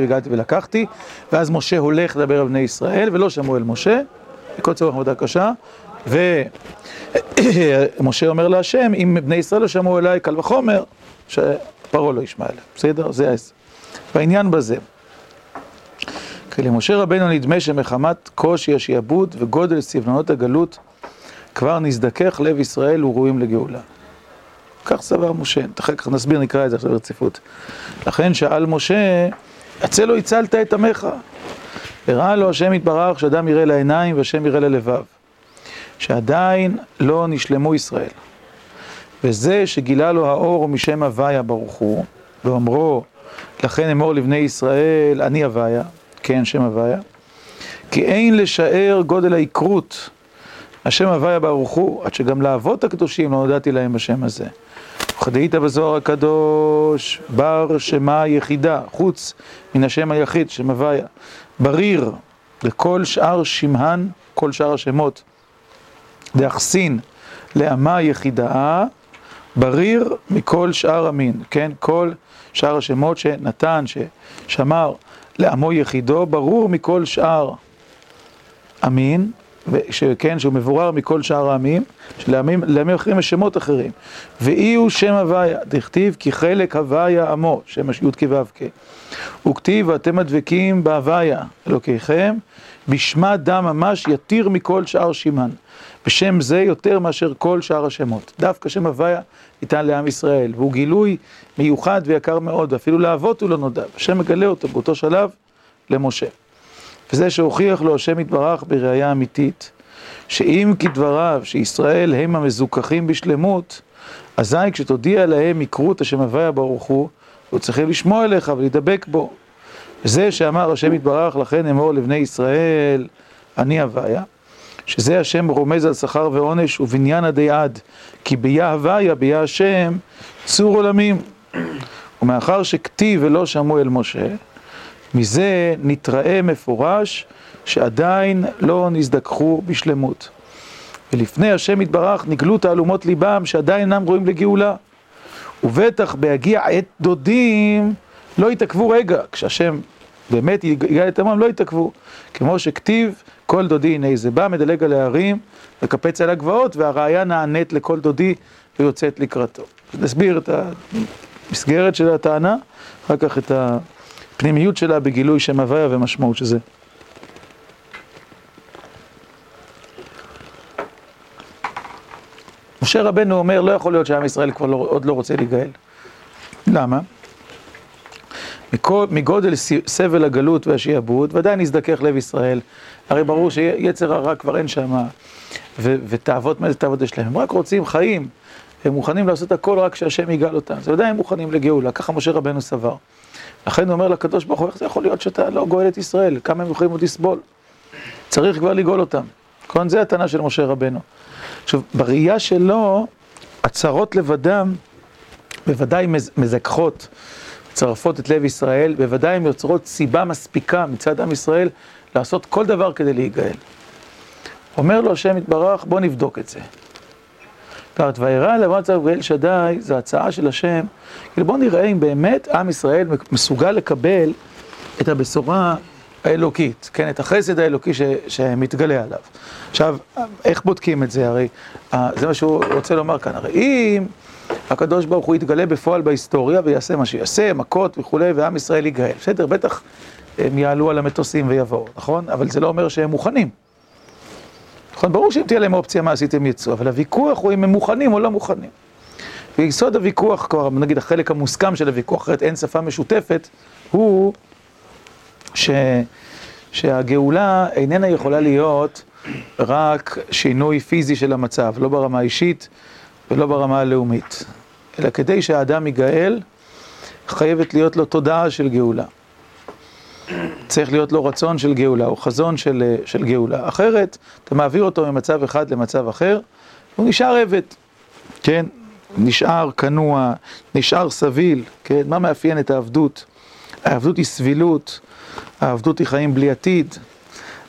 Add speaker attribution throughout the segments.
Speaker 1: והגעתי ולקחתי, ואז משה הולך לדבר על בני ישראל, ולא שמעו אל משה, כל צורך עבודה קשה, ומשה אומר להשם, אם בני ישראל לא שמעו אליי, קל וחומר, שפרעה לא ישמע אליהם, בסדר? זה העשר. והעניין בזה. כי למשה רבנו נדמה שמחמת קושי השעבוד וגודל סבלונות הגלות, כבר נזדכך לב ישראל וראויים לגאולה. כך סבר משה, אחר כך נסביר, נקרא את זה עכשיו ברציפות. לכן שאל משה, הצא לו הצלת את עמך. הראה לו השם יתברך שאדם יראה לעיניים והשם יראה ללבב. שעדיין לא נשלמו ישראל. וזה שגילה לו האור משם הוויה ברוך הוא, ואומרו, לכן אמור לבני ישראל, אני הוויה, כן שם הוויה, כי אין לשער גודל העקרות, השם הוויה ברוך הוא, עד שגם לאבות הקדושים לא הודעתי להם בשם הזה. וכדאית בזוהר הקדוש, בר שמה יחידה, חוץ מן השם היחיד, שם הוויה, בריר, לכל שאר שמהן, כל שאר השמות, דאחסין לאמה יחידה, בריר מכל שאר המין, כן? כל שאר השמות שנתן, ששמר לעמו יחידו, ברור מכל שאר המין, כן, שהוא מבורר מכל שאר העמים, שלעמים אחרים יש שמות אחרים. ואי הוא שם הוויה, דכתיב כי חלק הוויה עמו, שם י' כו' וכתיב ואתם הדבקים בהוויה אלוקיכם, בשמה דם ממש יתיר מכל שאר שימן. בשם זה יותר מאשר כל שאר השמות. דווקא שם הוויה ניתן לעם ישראל, והוא גילוי מיוחד ויקר מאוד, ואפילו לאבות הוא לא נודע. השם מגלה אותו באותו שלב למשה. וזה שהוכיח לו השם יתברך בראייה אמיתית, שאם כדבריו שישראל הם המזוכחים בשלמות, אזי כשתודיע להם מקרות השם הוויה ברוך הוא, הוא צריכים לשמוע אליך ולהידבק בו. וזה שאמר השם יתברך לכן אמור לבני ישראל, אני הוויה, שזה השם רומז על שכר ועונש ובניין עדי עד, כי ביה הוויה, ביה השם, צור עולמים. ומאחר שכתיב ולא שמעו אל משה, מזה נתראה מפורש שעדיין לא נזדככו בשלמות. ולפני השם יתברך נגלו תעלומות ליבם שעדיין אינם רואים לגאולה. ובטח בהגיע עת דודים לא יתעכבו רגע, כשהשם באמת יגאל את עמם לא יתעכבו. כמו שכתיב כל דודי הנה זה בא, מדלג על ההרים, מקפץ על הגבעות, והראיה נענית לכל דודי ויוצאת לקראתו. נסביר את המסגרת של הטענה, אחר כך את הפנימיות שלה בגילוי שם הוויה ומשמעות של זה. משה רבנו אומר, לא יכול להיות שעם ישראל כבר לא, עוד לא רוצה להיגאל. למה? מגודל סבל הגלות והשיעבוד, ודאי נזדכך לב ישראל. הרי ברור שיצר הרע כבר אין שם, ותאוות, מה זה תאוות יש להם? הם רק רוצים חיים, הם מוכנים לעשות הכל רק שהשם יגאל אותם. זה ודאי הם מוכנים לגאולה, ככה משה רבנו סבר. לכן הוא אומר לקדוש ברוך הוא, איך זה יכול להיות שאתה לא גואל את ישראל? כמה הם יכולים עוד לסבול? צריך כבר לגאול אותם. נכון? זה הטענה של משה רבנו. עכשיו, בראייה שלו, הצרות לבדם בוודאי מזכחות, צרפות את לב ישראל, בוודאי הן יוצרות סיבה מספיקה מצד עם ישראל לעשות כל דבר כדי להיגאל. אומר לו השם יתברך, בוא נבדוק את זה. כלומר, וירא אליו מצב ואל שדי, זו הצעה של השם, כאילו בוא נראה אם באמת עם ישראל מסוגל לקבל את הבשורה האלוקית, כן, את החסד האלוקי ש, שמתגלה עליו. עכשיו, איך בודקים את זה? הרי, זה מה שהוא רוצה לומר כאן, הרי אם הקדוש ברוך הוא יתגלה בפועל בהיסטוריה ויעשה מה שיעשה, מכות וכולי, ועם ישראל יגאל. בסדר, בטח הם יעלו על המטוסים ויבואו, נכון? אבל זה לא אומר שהם מוכנים. נכון? ברור שאם תהיה להם אופציה מעשית הם יצאו, אבל הוויכוח הוא אם הם מוכנים או לא מוכנים. ויסוד הוויכוח, כבר נגיד החלק המוסכם של הוויכוח, אחרת אין שפה משותפת, הוא ש... שהגאולה איננה יכולה להיות רק שינוי פיזי של המצב, לא ברמה האישית ולא ברמה הלאומית, אלא כדי שהאדם ייגאל, חייבת להיות לו תודעה של גאולה. צריך להיות לו רצון של גאולה, או חזון של, של גאולה. אחרת, אתה מעביר אותו ממצב אחד למצב אחר, הוא נשאר עבד, כן? נשאר כנוע, נשאר סביל, כן? מה מאפיין את העבדות? העבדות היא סבילות, העבדות היא חיים בלי עתיד,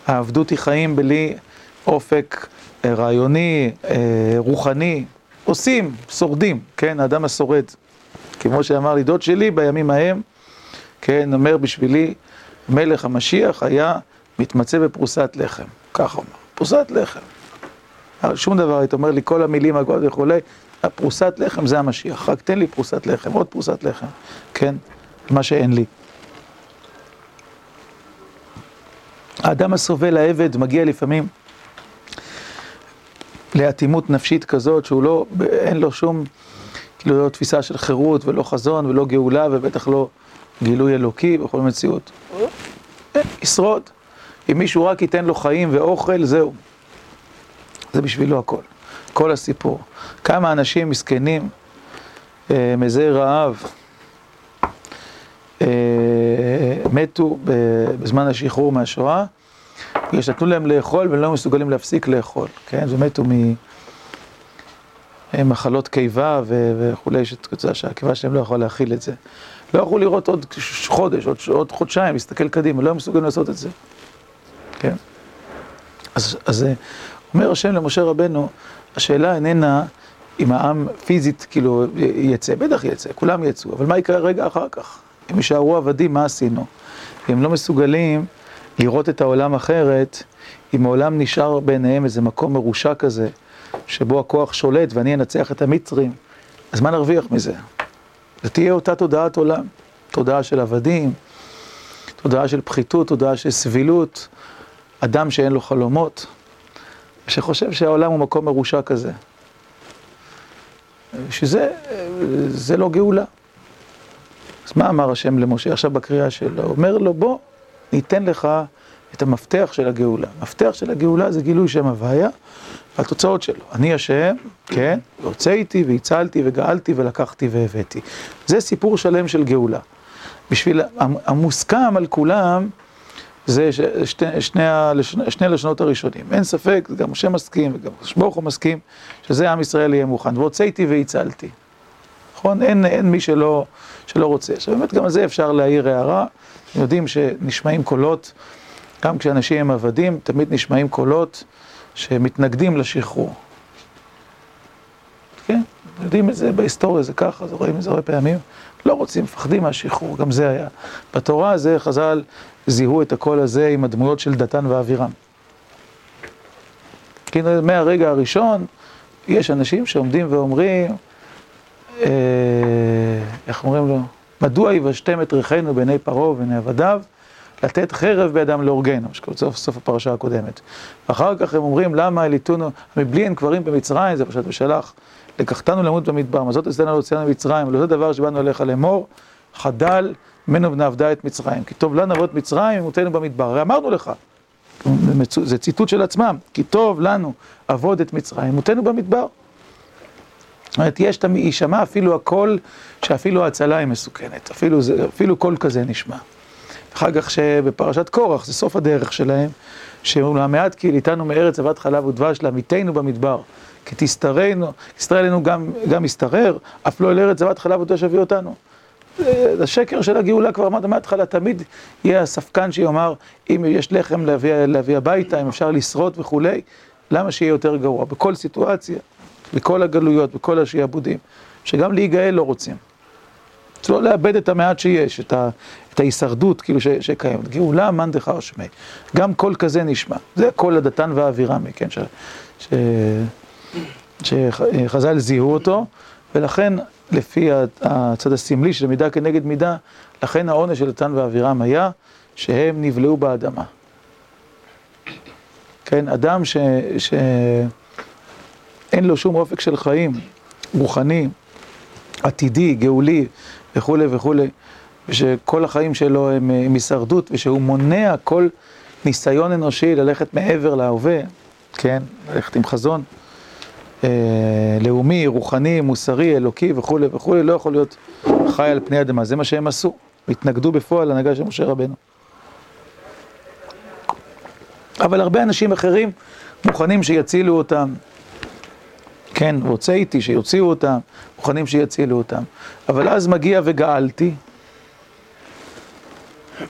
Speaker 1: העבדות היא חיים בלי אופק אה, רעיוני, אה, רוחני. עושים, שורדים, כן? האדם השורד. כמו שאמר לי דוד שלי בימים ההם, כן, אומר בשבילי, מלך המשיח היה מתמצא בפרוסת לחם, ככה אומר, פרוסת לחם. שום דבר, היית אומר לי, כל המילים הגולות וכולי, הפרוסת לחם זה המשיח, רק תן לי פרוסת לחם, עוד פרוסת לחם, כן, מה שאין לי. האדם הסובל, העבד, מגיע לפעמים לאטימות נפשית כזאת, שהוא לא, אין לו שום, כאילו לא תפיסה של חירות ולא חזון ולא גאולה ובטח לא גילוי אלוקי בכל מציאות. ישרוד. אם מישהו רק ייתן לו חיים ואוכל, זהו. זה בשבילו הכל. כל הסיפור. כמה אנשים מסכנים, אה, מזי רעב, אה, מתו בזמן השחרור מהשואה, בגלל שנתנו להם לאכול והם לא מסוגלים להפסיק לאכול, כן? ומתו ממחלות קיבה וכולי, שהקיבה שלהם לא יכולה להכיל את זה. לא יכלו לראות עוד חודש, עוד, עוד חודשיים, להסתכל קדימה, לא היו מסוגלים לעשות את זה. כן? אז, אז אומר השם למשה רבנו, השאלה איננה אם העם פיזית כאילו יצא, בטח יצא, כולם יצאו, אבל מה יקרה רגע אחר כך? אם יישארו עבדים, מה עשינו? אם לא מסוגלים לראות את העולם אחרת, אם העולם נשאר ביניהם איזה מקום מרושע כזה, שבו הכוח שולט ואני אנצח את המצרים, אז מה נרוויח מזה? זה תהיה אותה תודעת עולם, תודעה של עבדים, תודעה של פחיתות, תודעה של סבילות, אדם שאין לו חלומות, שחושב שהעולם הוא מקום מרושע כזה. שזה זה לא גאולה. אז מה אמר השם למשה עכשיו בקריאה שלו? אומר לו, בוא, ניתן לך את המפתח של הגאולה. המפתח של הגאולה זה גילוי שם הוויה והתוצאות שלו. אני השם, כן, והוצאתי והצלתי וגאלתי ולקחתי והבאתי. זה סיפור שלם של גאולה. בשביל, המוסכם על כולם זה שני, שני, שני לשונות הראשונים. אין ספק, גם משה מסכים וגם ברוך הוא מסכים, שזה עם ישראל יהיה מוכן. והוצאתי והצלתי. נכון? אין, אין מי שלא, שלא רוצה. עכשיו באמת גם על זה אפשר להעיר הערה. יודעים שנשמעים קולות, גם כשאנשים הם עבדים, תמיד נשמעים קולות שמתנגדים לשחרור. כן, יודעים את זה בהיסטוריה, זה ככה, זה רואים את זה הרבה פעמים. לא רוצים, מפחדים מהשחרור, גם זה היה. בתורה זה חז"ל זיהו את הקול הזה עם הדמויות של דתן ואבירם. כאילו מהרגע הראשון יש אנשים שעומדים ואומרים, אה, איך אומרים לו? מדוע יבשתם את ריחנו בעיני פרעה ובעיני עבדיו? לתת חרב בידם להורגנו, סוף סוף הפרשה הקודמת. ואחר כך הם אומרים, למה אליתונו, מבלי אין קברים במצרים, זה פשוט ושלח, לקחתנו למות במדבר, מה זאת עשינו להוציאנו ממצרים, לא זה דבר שבאנו אליך לאמור, חדל ממנו ונעבדה את מצרים. כי טוב לנו אבות מצרים, ימותנו במדבר. הרי אמרנו לך, זה ציטוט של עצמם, כי טוב לנו עבוד את מצרים, ימותנו במדבר. זאת אומרת, יש, יישמע אפילו הקול, שאפילו ההצלה היא מסוכנת, אפילו, אפילו קול כזה נשמע. אחר כך שבפרשת קורח, זה סוף הדרך שלהם, שאומרים המעט כי איתנו מארץ זבת חלב ודבש, לעמיתנו במדבר, כי תסתרנו, תסתרא עלינו גם, גם יסתרר, אף לא אל ארץ זבת חלב ודבש יביא אותנו. השקר של הגאולה כבר אמרת מההתחלה, תמיד יהיה הספקן שיאמר, אם יש לחם להביא, להביא הביתה, אם אפשר לשרוד וכולי, למה שיהיה יותר גרוע? בכל סיטואציה, בכל הגלויות, בכל השעבודים, שגם להיגאל לא רוצים. לא לאבד את המעט שיש, את, ה, את ההישרדות כאילו ש, שקיימת. גאולה מאן דכר שמיה. גם קול כזה נשמע. זה קול הדתן והאבירמי, כן? ש, ש, שחז"ל זיהו אותו, ולכן לפי הצד הסמלי של מידה כנגד מידה, לכן העונש של דתן ואבירם היה שהם נבלעו באדמה. כן, אדם ש, שאין לו שום אופק של חיים, רוחני, עתידי, גאולי, וכולי וכולי, ושכל החיים שלו הם עם הישרדות, ושהוא מונע כל ניסיון אנושי ללכת מעבר להווה, כן, ללכת עם חזון אה, לאומי, רוחני, מוסרי, אלוקי וכולי וכולי, לא יכול להיות חי על פני אדמה, זה מה שהם עשו, התנגדו בפועל להנהגה של משה רבנו. אבל הרבה אנשים אחרים מוכנים שיצילו אותם, כן, רוצה איתי שיוציאו אותם, מוכנים שיצילו אותם. אבל אז מגיע וגאלתי,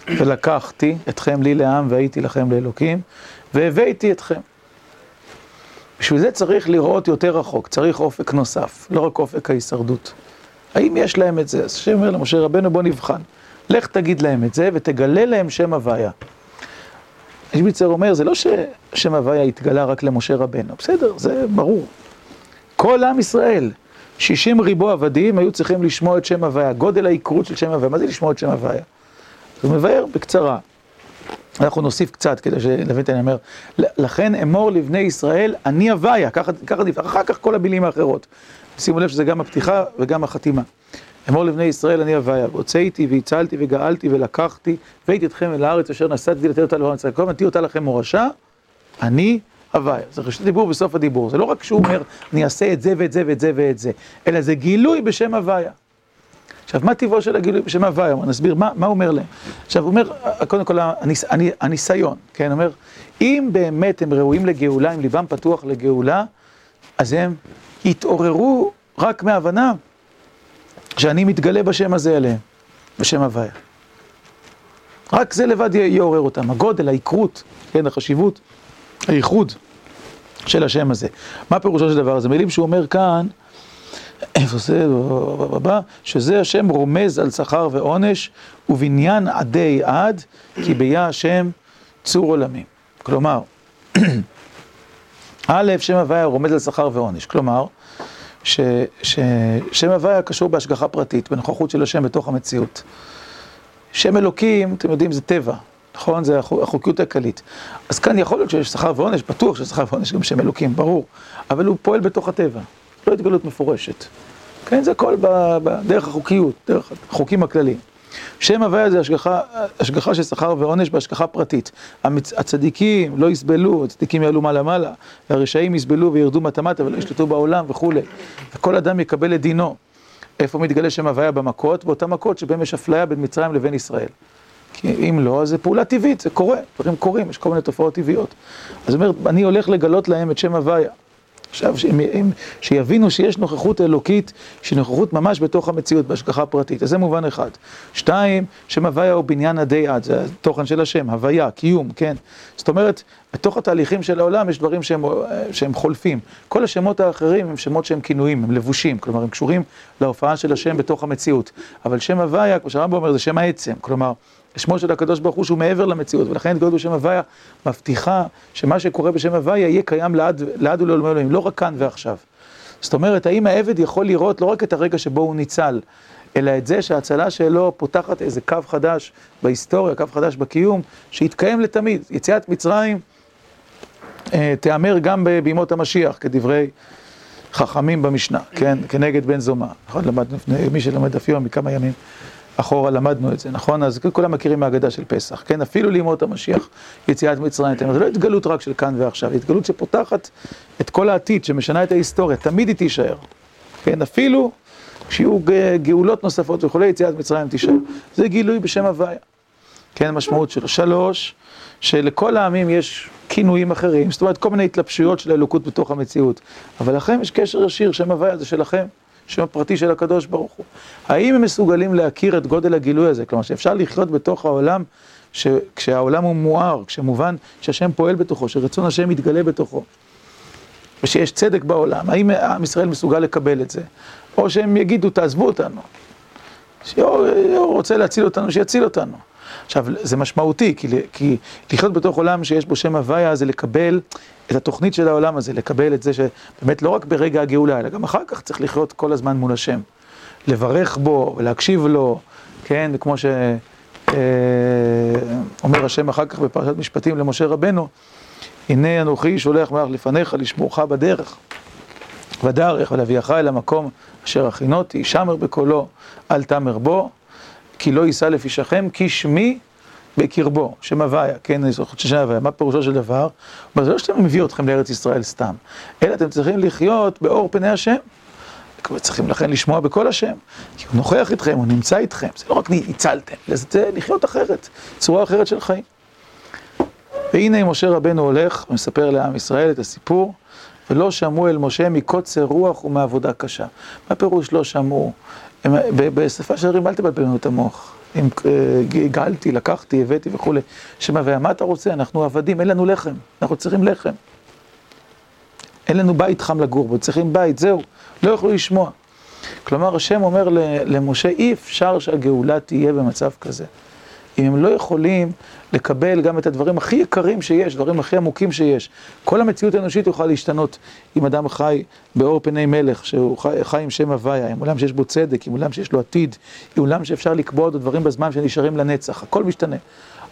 Speaker 1: ולקחתי אתכם לי לעם והייתי לכם לאלוקים, והבאתי אתכם. בשביל זה צריך לראות יותר רחוק, צריך אופק נוסף, לא רק אופק ההישרדות. האם יש להם את זה? אז השם אומר למשה רבנו בוא נבחן. לך תגיד להם את זה ותגלה להם שם הוויה. אישביצר אומר, זה לא ששם הוויה התגלה רק למשה רבנו, בסדר, זה ברור. כל עם ישראל, 60 ריבו עבדים היו צריכים לשמוע את שם הוויה, גודל העיקרות של שם הוויה, מה זה לשמוע את שם הוויה? הוא מבאר בקצרה. אנחנו נוסיף קצת כדי שנבין אני אומר, לכן אמור לבני ישראל, אני הוויה, ככה נפתח, אחר כך כל המילים האחרות. שימו לב שזה גם הפתיחה וגם החתימה. אמור לבני ישראל, אני הוויה, והוצאתי והצלתי וגאלתי ולקחתי, והייתי אתכם אל הארץ אשר נשאתי לתת אותה לעולם ישראל. כל הזמן אותה לכם מורשה, אני הוויה. זה ראשית הדיבור בסוף הדיבור. זה לא רק שהוא אומר, אני אעשה את זה ואת זה ואת זה ואת זה, אלא זה גילוי בשם הוויה. עכשיו, מה טיבו של הגילוי בשם הוויה? נסביר מה, הוא אומר להם. עכשיו, הוא אומר, קודם כל, הניס, הניסיון, כן? הוא אומר, אם באמת הם ראויים לגאולה, אם ליבם פתוח לגאולה, אז הם יתעוררו רק מהבנה שאני מתגלה בשם הזה אליהם, בשם הוויה. רק זה לבד יעורר אותם, הגודל, העיקרות, כן, החשיבות, הייחוד של השם הזה. מה פירושו של דבר הזה? מילים שהוא אומר כאן, איפה זה, שזה השם רומז על שכר ועונש ובניין עדי עד, כי ביה השם צור עולמים. כלומר, א', שם הוויה רומז על שכר ועונש. כלומר, ששם הוויה קשור בהשגחה פרטית, בנוכחות של השם בתוך המציאות. שם אלוקים, אתם יודעים, זה טבע, נכון? זה החוקיות הכללית. אז כאן יכול להיות שיש שכר ועונש, בטוח שיש שכר ועונש גם שם אלוקים, ברור. אבל הוא פועל בתוך הטבע, לא התגלות מפורשת. כן, זה הכל בדרך החוקיות, דרך החוקים הכלליים. שם הוויה זה השגחה, השגחה של שכר ועונש בהשגחה פרטית. המצ... הצדיקים לא יסבלו, הצדיקים יעלו מעלה-מעלה, והרשעים יסבלו וירדו מטה-מטה ולא ישלטו בעולם וכולי. וכל אדם יקבל את דינו. איפה מתגלה שם הוויה במכות? באותן מכות שבהן יש אפליה בין מצרים לבין ישראל. כי אם לא, אז זה פעולה טבעית, זה קורה, דברים קורים, יש כל מיני תופעות טבעיות. אז הוא אומר, אני הולך לגלות להם את שם הוויה. עכשיו, שהם, שיבינו שיש נוכחות אלוקית, שהיא נוכחות ממש בתוך המציאות, בהשגחה פרטית. אז זה מובן אחד. שתיים, שם הוויה הוא בניין עדי עד, זה התוכן של השם, הוויה, קיום, כן? זאת אומרת, בתוך התהליכים של העולם יש דברים שהם, שהם חולפים. כל השמות האחרים הם שמות שהם כינויים, הם לבושים, כלומר, הם קשורים להופעה של השם בתוך המציאות. אבל שם הוויה, כמו שהרמב"ם אומר, זה שם העצם, כלומר, שמו של הקדוש ברוך הוא שהוא מעבר למציאות, ולכן התגלות בשם הוויה מבטיחה שמה שקורה בשם הוויה יהיה קיים לעד, לעד ולעולמי עולמים, לא רק כאן ועכשיו. זאת אומרת, האם העבד יכול לראות לא רק את הרגע שבו הוא ניצל, אלא את זה שההצלה שלו פותחת איזה קו חדש בהיסטוריה, קו חדש בקיום, שיתקיים לתמיד. יציאת מצרים אה, תיאמר גם בימות המשיח, כדברי חכמים במשנה, כן, כנגד בן זומא. נכון, לפני, מי שלומד דף יום מכמה ימים. אחורה למדנו את זה, נכון? אז כולם מכירים מהאגדה של פסח, כן? אפילו לימות המשיח, יציאת מצרים, זה לא התגלות רק של כאן ועכשיו, היא התגלות שפותחת את כל העתיד, שמשנה את ההיסטוריה, תמיד היא תישאר, כן? אפילו כשיהיו גאולות נוספות וכולי, יציאת מצרים תישאר. זה גילוי בשם הוויה, כן? המשמעות שלו. שלוש, שלכל העמים יש כינויים אחרים, זאת אומרת, כל מיני התלבשויות של האלוקות בתוך המציאות, אבל לכם יש קשר ישיר, שם הוויה זה שלכם. שם הפרטי של הקדוש ברוך הוא. האם הם מסוגלים להכיר את גודל הגילוי הזה? כלומר, שאפשר לחיות בתוך העולם, כשהעולם הוא מואר, כשמובן שהשם פועל בתוכו, שרצון השם מתגלה בתוכו, ושיש צדק בעולם, האם עם ישראל מסוגל לקבל את זה? או שהם יגידו, תעזבו אותנו. שהוא רוצה להציל אותנו, שיציל אותנו. עכשיו, זה משמעותי, כי, כי לחיות בתוך עולם שיש בו שם הוויה זה לקבל את התוכנית של העולם הזה, לקבל את זה שבאמת לא רק ברגע הגאולה, אלא גם אחר כך צריך לחיות כל הזמן מול השם. לברך בו ולהקשיב לו, כן, כמו שאומר אה, השם אחר כך בפרשת משפטים למשה רבנו, הנה אנוכי שולח מלאך לפניך לשמורך בדרך. ודרך ולהביאך אל המקום אשר הכינותי, שמר בקולו, אל תמר בו, כי לא יישא לפי שכם, כי שמי בקרבו, שם הוויה, כן, אני זוכר שם הוויה, מה פירושו של דבר? אבל זה לא שאתם מביא אתכם לארץ ישראל סתם, אלא אתם צריכים לחיות באור פני השם. צריכים לכן לשמוע בקול השם, כי הוא נוכח איתכם, הוא נמצא איתכם, זה לא רק ניצלתם, זה לחיות אחרת, צורה אחרת של חיים. והנה משה רבנו הולך ומספר לעם ישראל את הסיפור, ולא שמעו אל משה מקוצר רוח ומעבודה קשה. מה פירוש לא שמעו? בשפה של הרים אל תבלבלנו את המוח. אם אה, גאלתי, לקחתי, הבאתי וכולי. שמע, ומה אתה רוצה? אנחנו עבדים, אין לנו לחם, אנחנו צריכים לחם. אין לנו בית חם לגור בו, צריכים בית, זהו. לא יכלו לשמוע. כלומר, השם אומר למשה, אי אפשר שהגאולה תהיה במצב כזה. אם הם לא יכולים לקבל גם את הדברים הכי יקרים שיש, דברים הכי עמוקים שיש. כל המציאות האנושית יוכל להשתנות אם אדם חי באור פני מלך, שהוא חי, חי עם שם הוויה, עם עולם שיש בו צדק, עם עולם שיש לו עתיד, עם עולם שאפשר לקבוע עוד דברים בזמן שנשארים לנצח, הכל משתנה.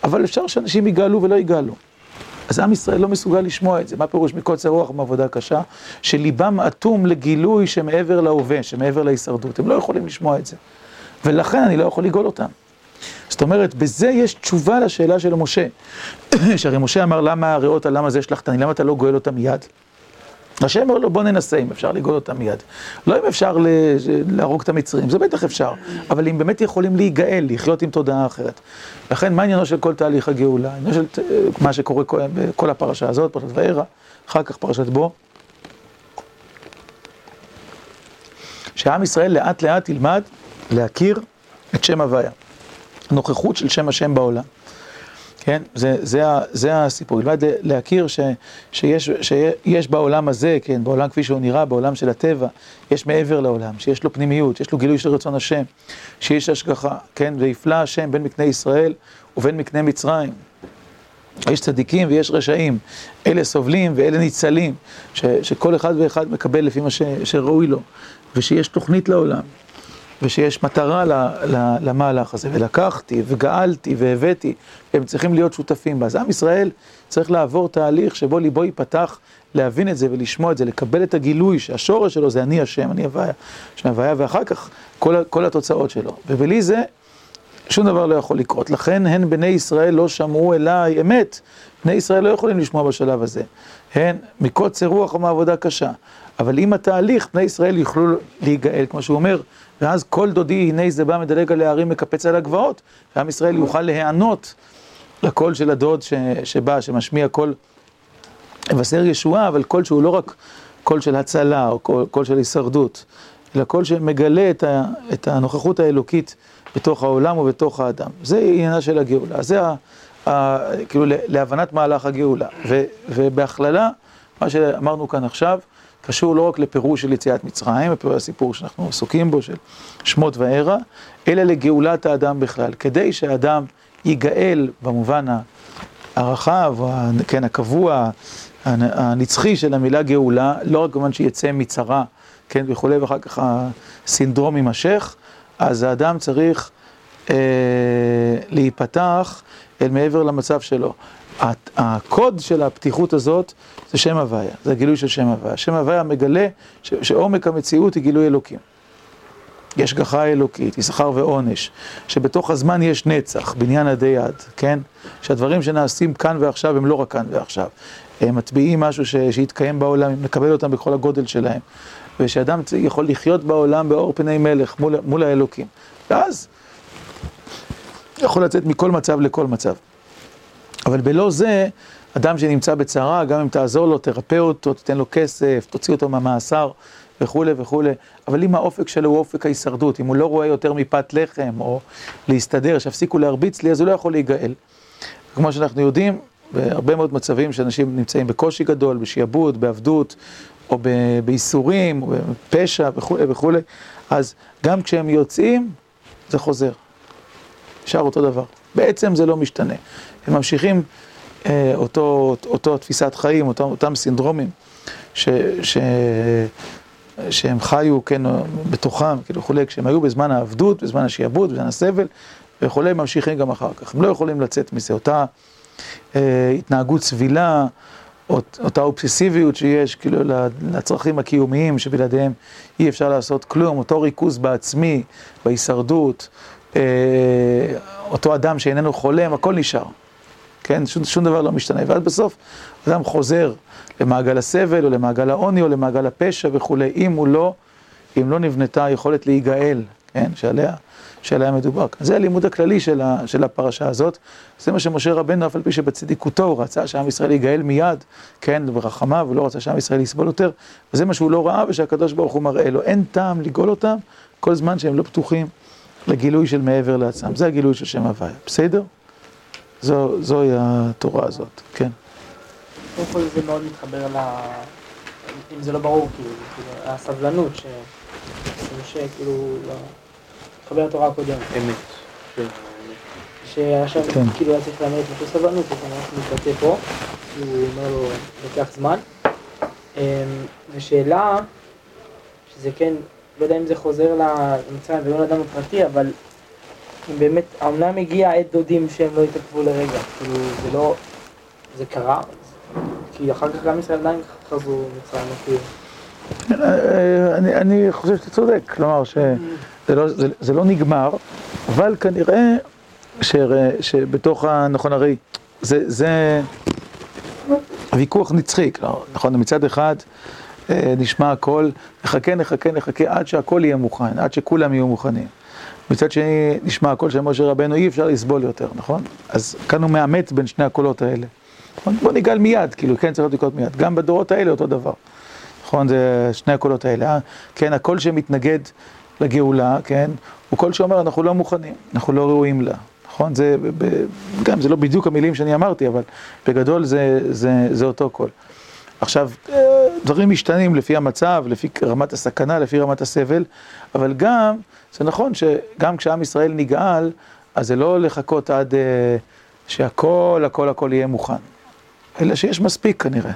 Speaker 1: אבל אפשר שאנשים יגאלו ולא יגאלו. אז עם ישראל לא מסוגל לשמוע את זה. מה פירוש מקוצר רוח ומעבודה קשה? שליבם אטום לגילוי שמעבר להווה, שמעבר להישרדות. הם לא יכולים לשמוע את זה. ולכן אני לא יכול לגאול אותם. זאת אומרת, בזה יש תשובה לשאלה של משה. שהרי משה אמר, למה הריאות, למה זה שלחתני, למה אתה לא גואל אותה מיד? השם אומר לו, בוא ננסה אם אפשר לגאול אותה מיד. לא אם אפשר להרוג את המצרים, זה בטח אפשר, אבל אם באמת יכולים להיגאל, לחיות עם תודעה אחרת. לכן, מה עניינו של כל תהליך הגאולה? עניינו של מה שקורה בכל הפרשה הזאת, פרשת וערה, אחר כך פרשת בו. שעם ישראל לאט לאט ילמד להכיר את שם הוויה. נוכחות של שם השם בעולם. כן, זה, זה, זה הסיפור, ילמד להכיר ש, שיש, שיש בעולם הזה, כן, בעולם כפי שהוא נראה, בעולם של הטבע, יש מעבר לעולם, שיש לו פנימיות, יש לו גילוי של רצון השם, שיש השגחה, כן, ויפלא השם בין מקנה ישראל ובין מקנה מצרים. יש צדיקים ויש רשעים, אלה סובלים ואלה ניצלים, ש, שכל אחד ואחד מקבל לפי מה ש, שראוי לו, ושיש תוכנית לעולם. ושיש מטרה למהלך הזה, ולקחתי, וגאלתי, והבאתי, הם צריכים להיות שותפים בה. אז עם ישראל צריך לעבור תהליך שבו ליבו ייפתח להבין את זה ולשמוע את זה, לקבל את הגילוי שהשורש שלו זה אני השם, אני הוויה, שם הוויה, ואחר כך כל, כל התוצאות שלו. ובלי זה, שום דבר לא יכול לקרות. לכן הן בני ישראל לא שמעו אליי אמת. בני ישראל לא יכולים לשמוע בשלב הזה. הן מקוצר רוח או מעבודה קשה. אבל עם התהליך, בני ישראל יוכלו להיגאל, כמו שהוא אומר, ואז קול דודי, הנה זה בא מדלג על ההרים, מקפץ על הגבעות, ועם ישראל יוכל להיענות לקול של הדוד ש, שבא, שמשמיע קול, מבשר ישועה, אבל קול שהוא לא רק קול של הצלה, או קול, קול של הישרדות, אלא קול שמגלה את, ה, את הנוכחות האלוקית בתוך העולם ובתוך האדם. זה עניינה של הגאולה, זה ה, ה, כאילו להבנת מהלך הגאולה. ו, ובהכללה, מה שאמרנו כאן עכשיו, קשור לא רק לפירוש של יציאת מצרים, ופה הסיפור שאנחנו עסוקים בו, של שמות וערה, אלא לגאולת האדם בכלל. כדי שהאדם ייגאל במובן הרחב, כן, הקבוע, הנצחי של המילה גאולה, לא רק כמובן שיצא מצרה, כן, וכולי, ואחר כך הסינדרום יימשך, אז האדם צריך אה, להיפתח אל מעבר למצב שלו. הקוד של הפתיחות הזאת זה שם הוויה, זה הגילוי של שם הוויה. שם הוויה מגלה שעומק המציאות היא גילוי אלוקים. יש גחה אלוקית, יששכר ועונש, שבתוך הזמן יש נצח, בניין עדי יד, כן? שהדברים שנעשים כאן ועכשיו הם לא רק כאן ועכשיו. הם מטביעים משהו ש, שיתקיים בעולם, מקבל אותם בכל הגודל שלהם. ושאדם יכול לחיות בעולם באור פני מלך מול, מול האלוקים. ואז יכול לצאת מכל מצב לכל מצב. אבל בלא זה, אדם שנמצא בצרה, גם אם תעזור לו, תרפא אותו, תיתן לו כסף, תוציא אותו מהמאסר וכולי וכולי, אבל אם האופק שלו הוא אופק ההישרדות, אם הוא לא רואה יותר מפת לחם או להסתדר, שיפסיקו להרביץ לי, אז הוא לא יכול להיגאל. כמו שאנחנו יודעים, בהרבה מאוד מצבים שאנשים נמצאים בקושי גדול, בשעבוד, בעבדות, או בייסורים, או בפשע וכולי וכולי, אז גם כשהם יוצאים, זה חוזר. נשאר אותו דבר. בעצם זה לא משתנה. הם ממשיכים אה, אותו, אותו תפיסת חיים, אותם, אותם סינדרומים ש, ש, שהם חיו, כן, בתוכם, כאילו וכולי, כשהם היו בזמן העבדות, בזמן השעבוד, בזמן הסבל וכולי, ממשיכים גם אחר כך. הם לא יכולים לצאת מזה, אותה אה, התנהגות סבילה, אות, אותה אובססיביות שיש, כאילו, לצרכים הקיומיים שבלעדיהם אי אפשר לעשות כלום, אותו ריכוז בעצמי, בהישרדות, אה, אותו אדם שאיננו חולם, הכל נשאר. כן? שום, שום דבר לא משתנה. ואז בסוף אדם חוזר למעגל הסבל, או למעגל העוני, או למעגל הפשע וכולי, אם הוא לא, אם לא נבנתה היכולת להיגאל, כן? שעליה, שעליה מדובר. זה הלימוד הכללי של, ה, של הפרשה הזאת. זה מה שמשה רבנו, אף על פי שבצדיקותו הוא רצה שעם ישראל ייגאל מיד, כן? ברחמיו, הוא לא רצה שעם ישראל יסבול יותר. וזה מה שהוא לא ראה, ושהקדוש ברוך הוא מראה לו. אין טעם לגאול אותם כל זמן שהם לא פתוחים לגילוי של מעבר לעצמם. זה הגילוי של שם הוויה. בסדר? זו, זוהי התורה הזאת, כן.
Speaker 2: קודם כל זה מאוד מתחבר ל... אם זה לא ברור, כאילו, הסבלנות, ש... משה, כאילו, לחבר התורה הקודם.
Speaker 3: אמת. כן.
Speaker 2: שעכשיו
Speaker 1: כן.
Speaker 2: כאילו היה צריך ללמד את משה סבלנות, מתבטא פה, הוא אומר לו, לוקח זמן. אמ, ושאלה, שזה כן, לא יודע אם זה חוזר למצרים ולא לאדם הפרטי, אבל אם באמת, האומנם הגיע עת דודים שהם לא התעכבו לרגע, כאילו זה לא, זה קרה, כי אחר כך גם ישראל עדיין חזרו מצרים, כאילו.
Speaker 1: אני, אני חושב שאתה צודק, כלומר שזה לא, זה, זה לא נגמר, אבל כנראה ש, שבתוך ה... נכון, הרי זה, זה ויכוח נצחי, כלומר, נכון, מצד אחד נשמע הכל, נחכה, נחכה, נחכה עד שהכל יהיה מוכן, עד שכולם יהיו מוכנים. מצד שני נשמע הקול של משה רבנו, אי אפשר לסבול יותר, נכון? אז כאן הוא מאמץ בין שני הקולות האלה. נכון? בוא נגאל מיד, כאילו, כן, צריך לקרות מיד. גם בדורות האלה אותו דבר. נכון, זה שני הקולות האלה. אה? כן, הקול שמתנגד לגאולה, כן, הוא קול שאומר, אנחנו לא מוכנים, אנחנו לא ראויים לה. נכון? זה, ב, גם זה לא בדיוק המילים שאני אמרתי, אבל בגדול זה, זה, זה אותו קול. עכשיו, אה, דברים משתנים לפי המצב, לפי רמת הסכנה, לפי רמת הסבל, אבל גם, זה נכון שגם כשעם ישראל נגאל, אז זה לא לחכות עד uh, שהכל, הכל, הכל יהיה מוכן. אלא שיש מספיק כנראה.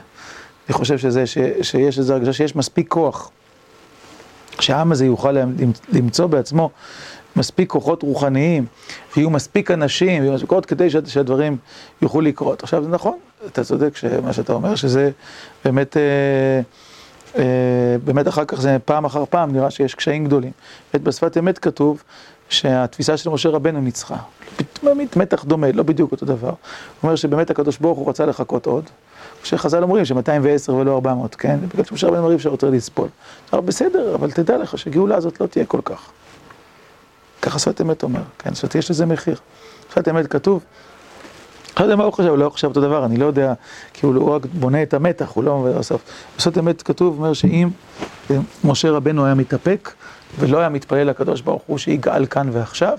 Speaker 1: אני חושב שזה, ש, שיש איזו הרגשה שיש מספיק כוח. שהעם הזה יוכל למצוא בעצמו מספיק כוחות רוחניים, ויהיו מספיק אנשים, ויהיו מספיק כוחות כדי שהדברים יוכלו לקרות. עכשיו, זה נכון, אתה צודק שמה שאתה אומר, שזה באמת, אה, אה, באמת אחר כך זה פעם אחר פעם נראה שיש קשיים גדולים. באמת בשפת אמת כתוב שהתפיסה של משה רבנו ניצחה. מתח דומה, לא בדיוק אותו דבר. הוא אומר שבאמת הקדוש ברוך הוא רצה לחכות עוד. שחז"ל אומרים ש-210 ולא 400, כן? בגלל שמשה רבנו אומר אפשר יותר לסבול. אבל בסדר, אבל תדע לך שהגאולה הזאת לא תהיה כל כך. ככה שפת אמת אומר, כן? זאת אומרת, יש לזה מחיר. שפת אמת כתוב. לא יודע מה הוא חושב, הוא לא חושב אותו דבר, אני לא יודע, כי הוא רק בונה את המתח, הוא לא... בסוף, בשפת אמת כתוב, אומר שאם משה רבנו היה מתאפק, ולא היה מתפלל לקדוש ברוך הוא שיגאל כאן ועכשיו,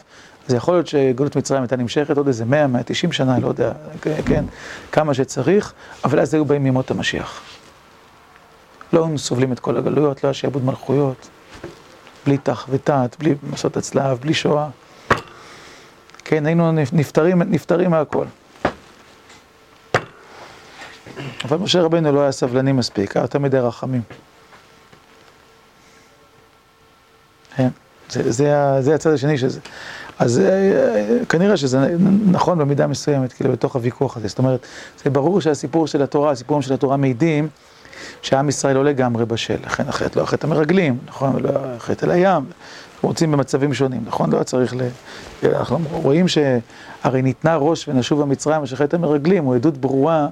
Speaker 1: אז יכול להיות שגלות מצרים הייתה נמשכת עוד איזה 100, 190 שנה, לא יודע, כן, כמה שצריך, אבל אז היו באים ימות המשיח. לא היינו סובלים את כל הגלויות, לא היה שיעבוד מלכויות, בלי תח ותת, בלי מסעות הצלב, בלי שואה. כן, היינו נפטרים, נפטרים מהכל. אבל משה רבנו לא היה סבלני מספיק, היה תמיד הרחמים. כן, זה, זה, זה הצד השני של זה. אז כנראה שזה נכון במידה מסוימת, כאילו, בתוך הוויכוח הזה. זאת אומרת, זה ברור שהסיפור של התורה, הסיפורים של התורה מעידים שעם ישראל לא לגמרי בשל. לכן החטא לא החטא המרגלים, נכון? לא החטא אל הים. רוצים במצבים שונים, נכון? לא צריך ל... אנחנו רואים שהרי ניתנה ראש ונשוב המצרים, אשר המרגלים, הוא עדות ברורה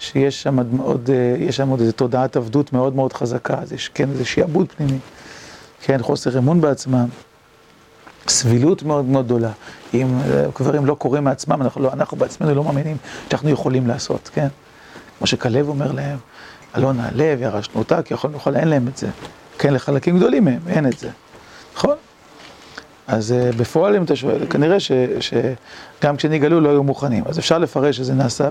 Speaker 1: שיש שם עוד, יש שם עוד איזו תודעת עבדות מאוד מאוד חזקה, אז יש כן איזה שיעבוד פנימי, כן, חוסר אמון בעצמם. סבילות מאוד מאוד גדולה. אם קברים לא קוראים מעצמם, אנחנו, לא, אנחנו בעצמנו לא מאמינים שאנחנו יכולים לעשות, כן? כמו שכלב אומר להם, אלון נעלה וירשנו אותה, כי יכול נוכל, אין להם את זה. כן, לחלקים גדולים מהם, אין את זה. נכון? אז בפועל, אם אתה שואל, כנראה שגם כשנגאלו לא היו מוכנים. אז אפשר לפרש שזה נעשה,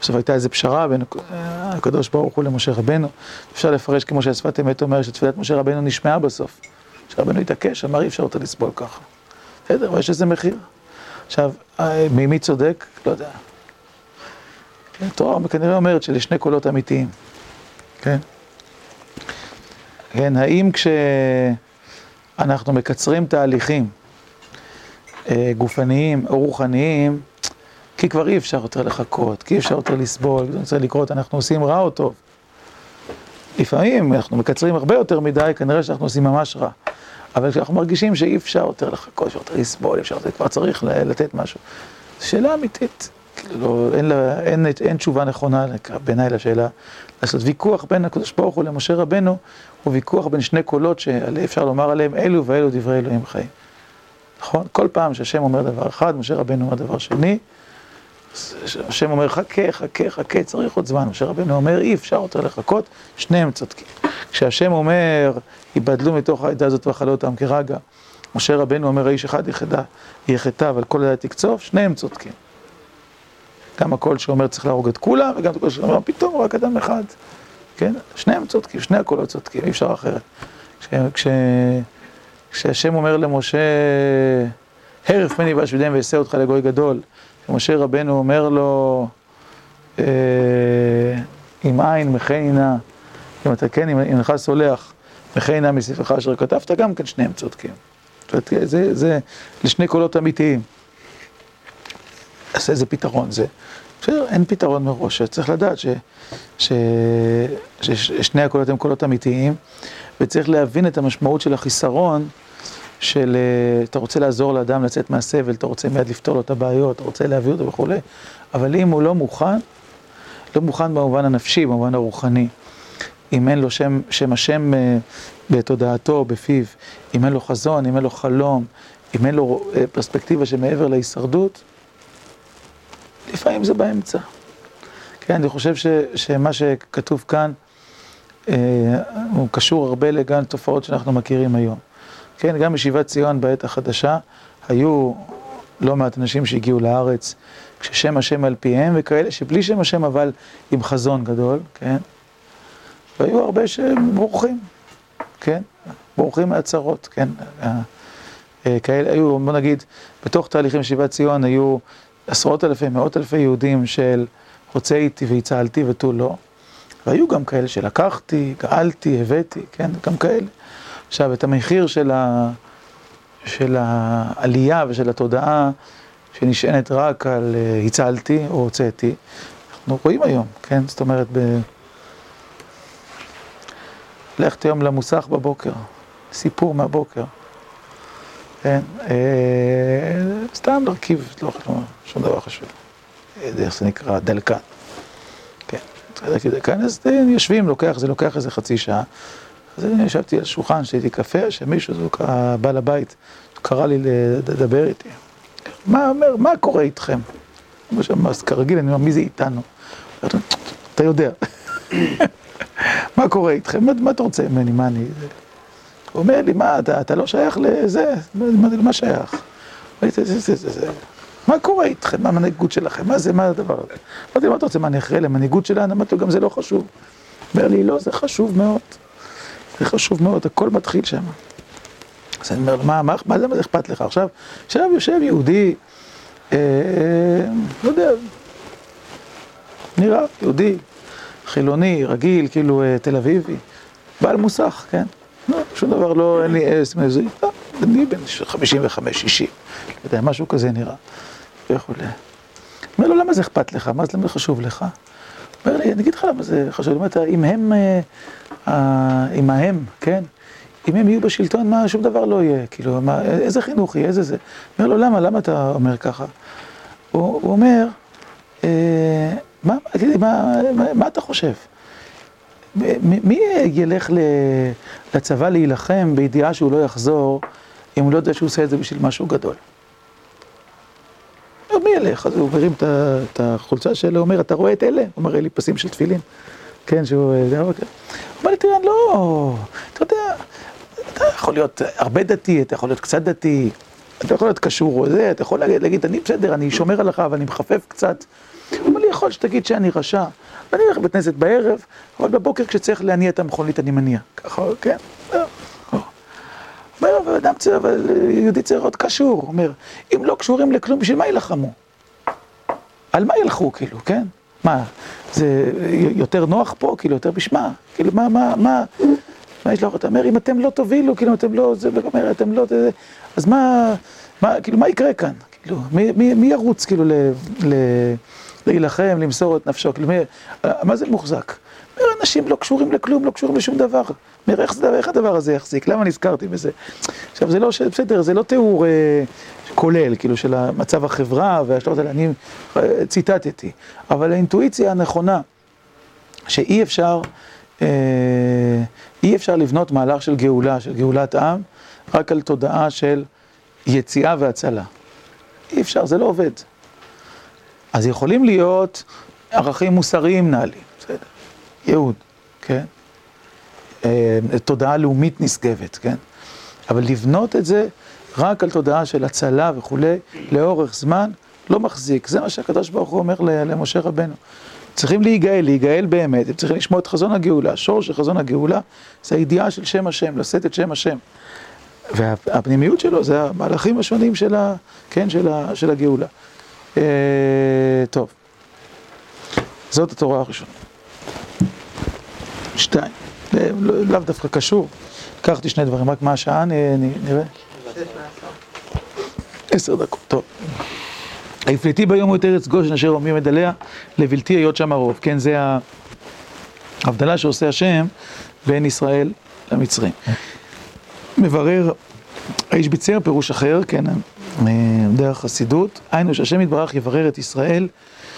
Speaker 1: בסוף הייתה איזו פשרה בין הקדוש ברוך הוא למשה רבנו. אפשר לפרש כמו שהשפת אמת אומר, שתפילת משה רבנו נשמעה בסוף. שרבנו התעקש, אמר אי אפשר יותר לסבול ככה. בסדר, אבל יש לזה מחיר. עכשיו, מי צודק? לא יודע. התורה כנראה אומרת שאלה שני קולות אמיתיים. כן? כן, האם כשאנחנו מקצרים תהליכים גופניים או רוחניים, כי כבר אי אפשר יותר לחכות, כי אי אפשר יותר לסבול, זה רוצה לקרות, אנחנו עושים רע או טוב. לפעמים אנחנו מקצרים הרבה יותר מדי, כנראה שאנחנו עושים ממש רע. אבל כשאנחנו מרגישים שאי אפשר יותר לחכות, אפשר לסבול, אפשר, זה כבר צריך לתת משהו. שאלה אמיתית, כאילו, אין, לה, אין, אין תשובה נכונה בעיניי לשאלה. לעשות ויכוח בין הקדוש ברוך הוא למשה רבנו, הוא ויכוח בין שני קולות שאפשר לומר עליהם, אלו ואלו דברי אלוהים חיים. נכון? כל פעם שהשם אומר דבר אחד, משה רבנו אומר דבר שני, השם אומר חכה, חכה, חכה, צריך עוד זמן. משה רבנו אומר אי אפשר יותר לחכות, שניהם צודקים. כשהשם אומר, ייבדלו מתוך העדה הזאת ואכלו אותם כרגע, משה רבנו אומר, האיש אחד יחדה, יחטא, אבל כל עדה תקצוף, שניהם צודקים. גם הקול שאומר צריך להרוג את כולם, וגם הקול שאומר, פתאום רק אדם אחד. כן? שניהם צודקים, שני הקולות צודקים, אי אפשר אחרת. כש... כש... כשהשם אומר למשה, הרף ממני ואשמידם ואעשה אותך לגוי גדול, ומשה רבנו אומר לו, אה, אם אין מחני נא, אם אתה כן, אם אינך סולח, מחני נא מספרך אשר כתבת, גם כן שניהם צודקים. זה, זה לשני קולות אמיתיים. אז איזה פתרון זה? בסדר, אין פתרון מראש, צריך לדעת ש, ש, ששני הקולות הם קולות אמיתיים, וצריך להבין את המשמעות של החיסרון, של אתה רוצה לעזור לאדם לצאת מהסבל, אתה רוצה מיד לפתור לו את הבעיות, אתה רוצה להביא אותו וכולי, אבל אם הוא לא מוכן, לא מוכן במובן הנפשי, במובן הרוחני, אם אין לו שם, שם השם בתודעתו, בפיו, אם אין לו חזון, אם אין לו חלום, אם אין לו פרספקטיבה שמעבר להישרדות, לפעמים זה באמצע. כן, אני חושב ש, שמה שכתוב כאן, אה, הוא קשור הרבה לגן תופעות שאנחנו מכירים היום. כן, גם ישיבת ציון בעת החדשה, היו לא מעט אנשים שהגיעו לארץ, כששם השם על פיהם, וכאלה שבלי שם השם אבל עם חזון גדול, כן? והיו הרבה שבורחים, כן? בורחים מהצרות, כן? כאלה היו, בוא נגיד, בתוך תהליכים של ישיבת ציון היו עשרות אלפי, מאות אלפי יהודים של רוצה איתי והצלתי ותו לא. והיו גם כאלה שלקחתי, גאלתי, הבאתי, כן? גם כאלה. עכשיו, את המחיר של, ה... של העלייה ושל התודעה שנשענת רק על הצלתי או הוצאתי, אנחנו רואים היום, כן? זאת אומרת, ב... ללכת היום למוסך בבוקר, סיפור מהבוקר. כן, סתם להרכיב, לא שום דבר חשוב. איך זה נקרא? דלקן. כן, אז יושבים, לוקח, זה לוקח איזה חצי שעה. אז אני ישבתי על שולחן, שתיתי קפה, שמישהו, בעל הבית, קרא לי לדבר איתי. מה אומר, מה קורה איתכם? אז כרגיל, אני אומר, מי זה איתנו? אתה יודע. מה קורה איתכם? מה אתה רוצה ממני? מה אני... הוא אומר לי, מה, אתה, אתה לא שייך לזה? אמרתי לו, מה שייך? מה קורה איתכם? מה המנהיגות שלכם? מה זה, מה הדבר הזה? אמרתי לו, מה אתה רוצה, מה אני אחראי למנהיגות שלנו? אמרתי לו, גם זה לא חשוב. אומר לי, לא, זה חשוב מאוד. זה חשוב מאוד, הכל מתחיל שם. אז אני אומר, מה, מה, מה זה אכפת לך? עכשיו, עכשיו יושב יהודי, אה, לא יודע, נראה יהודי, חילוני, רגיל, כאילו תל אביבי, בעל מוסך, כן? לא, שום דבר לא, אין לי לא, אני בן 55, 60, לא יודע, משהו כזה נראה, וכולי. אומר לו, למה זה אכפת לך? מה זה חשוב לך? אומר לי, אני אגיד לך למה זה חשוב, זאת אומרת, אם הם, אם ההם, כן? אם הם יהיו בשלטון, מה, שום דבר לא יהיה, כאילו, מה, איזה חינוך יהיה, איזה זה? אומר לו, למה, למה אתה אומר ככה? הוא, הוא אומר, אה, מה, תגידי, מה, מה, מה אתה חושב? מי ילך לצבא להילחם בידיעה שהוא לא יחזור, אם הוא לא יודע שהוא עושה את זה בשביל משהו גדול? מי ילך? אז הוא מרים את החולצה שלו, אומר, אתה רואה את אלה? הוא מראה לי פסים של תפילין. כן, שהוא... הוא אומר לי, תראה, לא, אתה יודע, אתה יכול להיות הרבה דתי, אתה יכול להיות קצת דתי, אתה יכול להיות קשור או זה, אתה יכול להגיד, אני בסדר, אני שומר עליך ואני מחפף קצת. הוא אומר לי, יכול שתגיד שאני רשע. ואני הולך לבית כנסת בערב, אבל בבוקר כשצריך להניע את המכונית אני מניע. ככה, כן? אומר, אבל אדם צריך, אבל יהודי צריך להיות קשור. הוא אומר, אם לא קשורים לכלום, בשביל מה יילחמו? על מה ילכו, כאילו, כן? מה, זה יותר נוח פה, כאילו, יותר בשמה? כאילו, מה, מה, מה, מה יש לך? אתה אומר, אם אתם לא תובילו, כאילו, אתם לא, זה, אומר, אתם לא, זה, אז מה, מה, כאילו, מה יקרה כאן? כאילו, מי, מי, מי ירוץ, כאילו, ל... ל להילחם, למסור את נפשו, כלומר, מה זה מוחזק? אנשים לא קשורים לכלום, לא קשורים לשום דבר. אומר, איך, איך הדבר הזה יחזיק? למה נזכרתי בזה? עכשיו, זה לא, בסדר, זה לא תיאור אה, כולל, כאילו, של מצב החברה והשלוש האלה, אני אה, ציטטתי, אבל האינטואיציה הנכונה, שאי אפשר, אה, אי אפשר לבנות מהלך של גאולה, של גאולת עם, רק על תודעה של יציאה והצלה. אי אפשר, זה לא עובד. אז יכולים להיות ערכים מוסריים נעלים, בסדר, ייעוד, כן? תודעה לאומית נשגבת, כן? אבל לבנות את זה רק על תודעה של הצלה וכולי, לאורך זמן, לא מחזיק. זה מה שהקדוש ברוך הוא אומר למשה רבנו. צריכים להיגאל, להיגאל באמת, הם צריכים לשמוע את חזון הגאולה. השור של חזון הגאולה זה הידיעה של שם השם, לשאת את שם השם. והפנימיות שלו זה המהלכים השונים של, ה, כן, של, ה, של הגאולה. אה, טוב, זאת התורה הראשונה. שתיים, לא, לאו דווקא קשור, לקחתי שני דברים, רק מה השעה נראה? עשר דקות, טוב. היפלטי ביום הוא את ארץ גושן אשר עומד עליה, לבלתי היות שם הרוב. כן, זה ההבדלה שעושה השם בין ישראל למצרים. מברר האיש ביצר פירוש אחר, כן, דרך חסידות, היינו שהשם יתברך יברר את ישראל